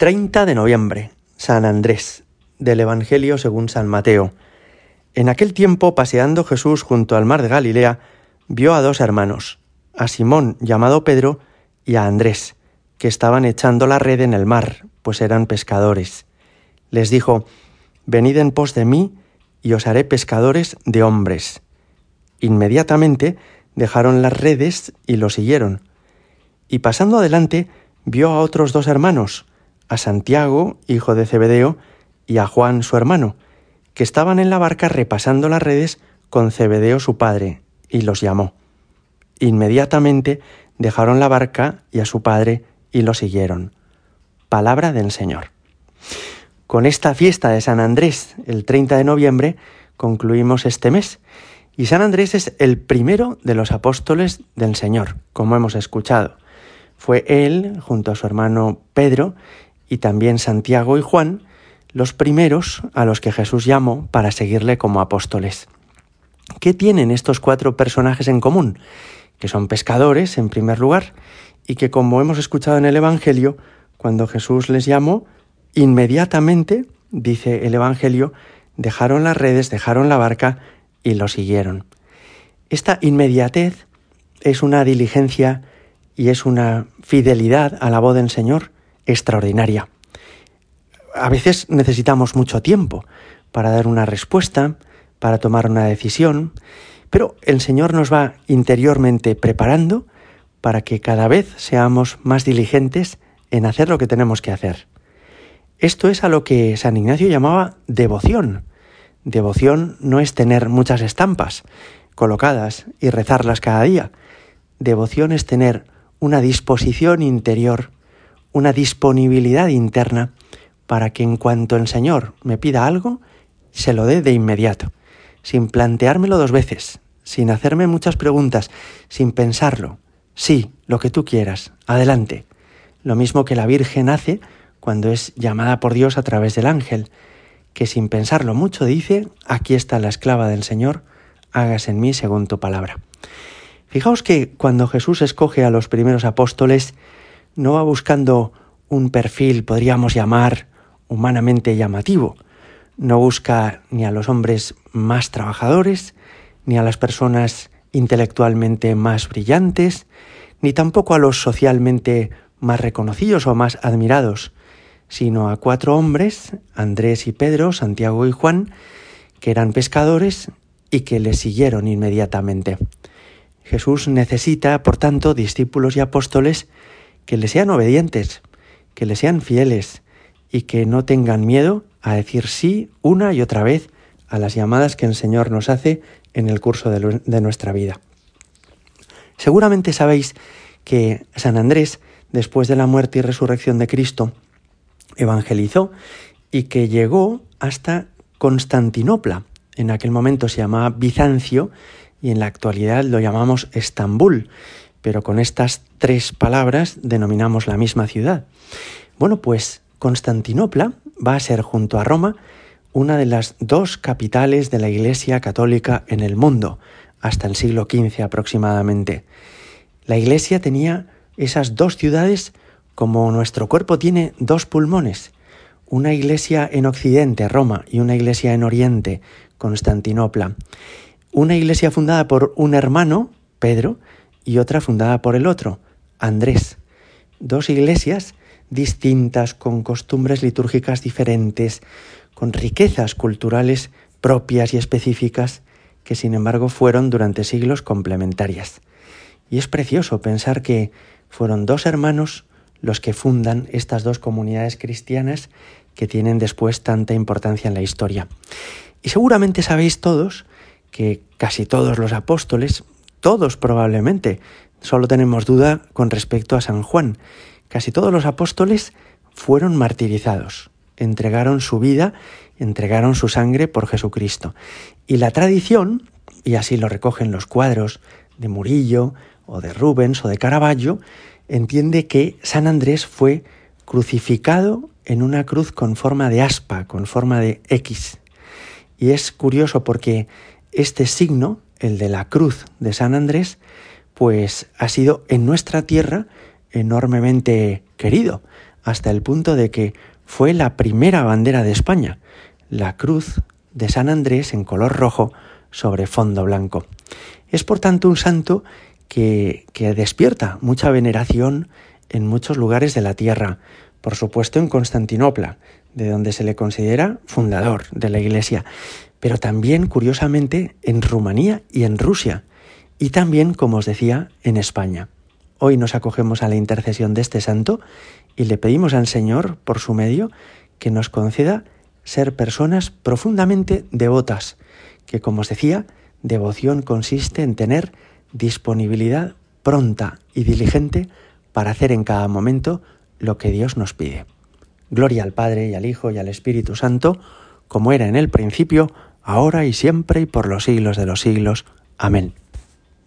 30 de noviembre, San Andrés, del Evangelio según San Mateo. En aquel tiempo, paseando Jesús junto al mar de Galilea, vio a dos hermanos, a Simón llamado Pedro y a Andrés, que estaban echando la red en el mar, pues eran pescadores. Les dijo, Venid en pos de mí, y os haré pescadores de hombres. Inmediatamente dejaron las redes y lo siguieron. Y pasando adelante, vio a otros dos hermanos, a Santiago, hijo de Zebedeo, y a Juan, su hermano, que estaban en la barca repasando las redes con Zebedeo su padre, y los llamó. Inmediatamente dejaron la barca y a su padre y lo siguieron. Palabra del Señor. Con esta fiesta de San Andrés, el 30 de noviembre, concluimos este mes. Y San Andrés es el primero de los apóstoles del Señor, como hemos escuchado. Fue él, junto a su hermano Pedro, y también Santiago y Juan, los primeros a los que Jesús llamó para seguirle como apóstoles. ¿Qué tienen estos cuatro personajes en común? Que son pescadores, en primer lugar, y que, como hemos escuchado en el Evangelio, cuando Jesús les llamó, inmediatamente, dice el Evangelio, dejaron las redes, dejaron la barca y lo siguieron. Esta inmediatez es una diligencia y es una fidelidad a la voz del Señor extraordinaria. A veces necesitamos mucho tiempo para dar una respuesta, para tomar una decisión, pero el Señor nos va interiormente preparando para que cada vez seamos más diligentes en hacer lo que tenemos que hacer. Esto es a lo que San Ignacio llamaba devoción. Devoción no es tener muchas estampas colocadas y rezarlas cada día. Devoción es tener una disposición interior una disponibilidad interna para que en cuanto el Señor me pida algo, se lo dé de inmediato, sin planteármelo dos veces, sin hacerme muchas preguntas, sin pensarlo. Sí, lo que tú quieras, adelante. Lo mismo que la Virgen hace cuando es llamada por Dios a través del ángel, que sin pensarlo mucho dice, aquí está la esclava del Señor, hágase en mí según tu palabra. Fijaos que cuando Jesús escoge a los primeros apóstoles, no va buscando un perfil, podríamos llamar, humanamente llamativo. No busca ni a los hombres más trabajadores, ni a las personas intelectualmente más brillantes, ni tampoco a los socialmente más reconocidos o más admirados, sino a cuatro hombres, Andrés y Pedro, Santiago y Juan, que eran pescadores y que le siguieron inmediatamente. Jesús necesita, por tanto, discípulos y apóstoles que le sean obedientes, que le sean fieles y que no tengan miedo a decir sí una y otra vez a las llamadas que el Señor nos hace en el curso de, de nuestra vida. Seguramente sabéis que San Andrés, después de la muerte y resurrección de Cristo, evangelizó y que llegó hasta Constantinopla. En aquel momento se llamaba Bizancio y en la actualidad lo llamamos Estambul pero con estas tres palabras denominamos la misma ciudad. Bueno, pues Constantinopla va a ser junto a Roma una de las dos capitales de la Iglesia católica en el mundo, hasta el siglo XV aproximadamente. La Iglesia tenía esas dos ciudades como nuestro cuerpo tiene dos pulmones, una iglesia en Occidente, Roma, y una iglesia en Oriente, Constantinopla. Una iglesia fundada por un hermano, Pedro, y otra fundada por el otro, Andrés. Dos iglesias distintas, con costumbres litúrgicas diferentes, con riquezas culturales propias y específicas, que sin embargo fueron durante siglos complementarias. Y es precioso pensar que fueron dos hermanos los que fundan estas dos comunidades cristianas que tienen después tanta importancia en la historia. Y seguramente sabéis todos que casi todos los apóstoles, todos probablemente. Solo tenemos duda con respecto a San Juan. Casi todos los apóstoles fueron martirizados, entregaron su vida, entregaron su sangre por Jesucristo. Y la tradición, y así lo recogen los cuadros de Murillo o de Rubens o de Caravaggio, entiende que San Andrés fue crucificado en una cruz con forma de aspa, con forma de X. Y es curioso porque este signo el de la cruz de San Andrés, pues ha sido en nuestra tierra enormemente querido. hasta el punto de que fue la primera bandera de España, la cruz de San Andrés en color rojo sobre fondo blanco. Es por tanto un santo que, que despierta mucha veneración en muchos lugares de la tierra, por supuesto en Constantinopla, de donde se le considera fundador de la Iglesia, pero también, curiosamente, en Rumanía y en Rusia, y también, como os decía, en España. Hoy nos acogemos a la intercesión de este santo y le pedimos al Señor, por su medio, que nos conceda ser personas profundamente devotas, que, como os decía, devoción consiste en tener disponibilidad pronta y diligente para hacer en cada momento lo que Dios nos pide. Gloria al Padre y al Hijo y al Espíritu Santo, como era en el principio, ahora y siempre y por los siglos de los siglos. Amén.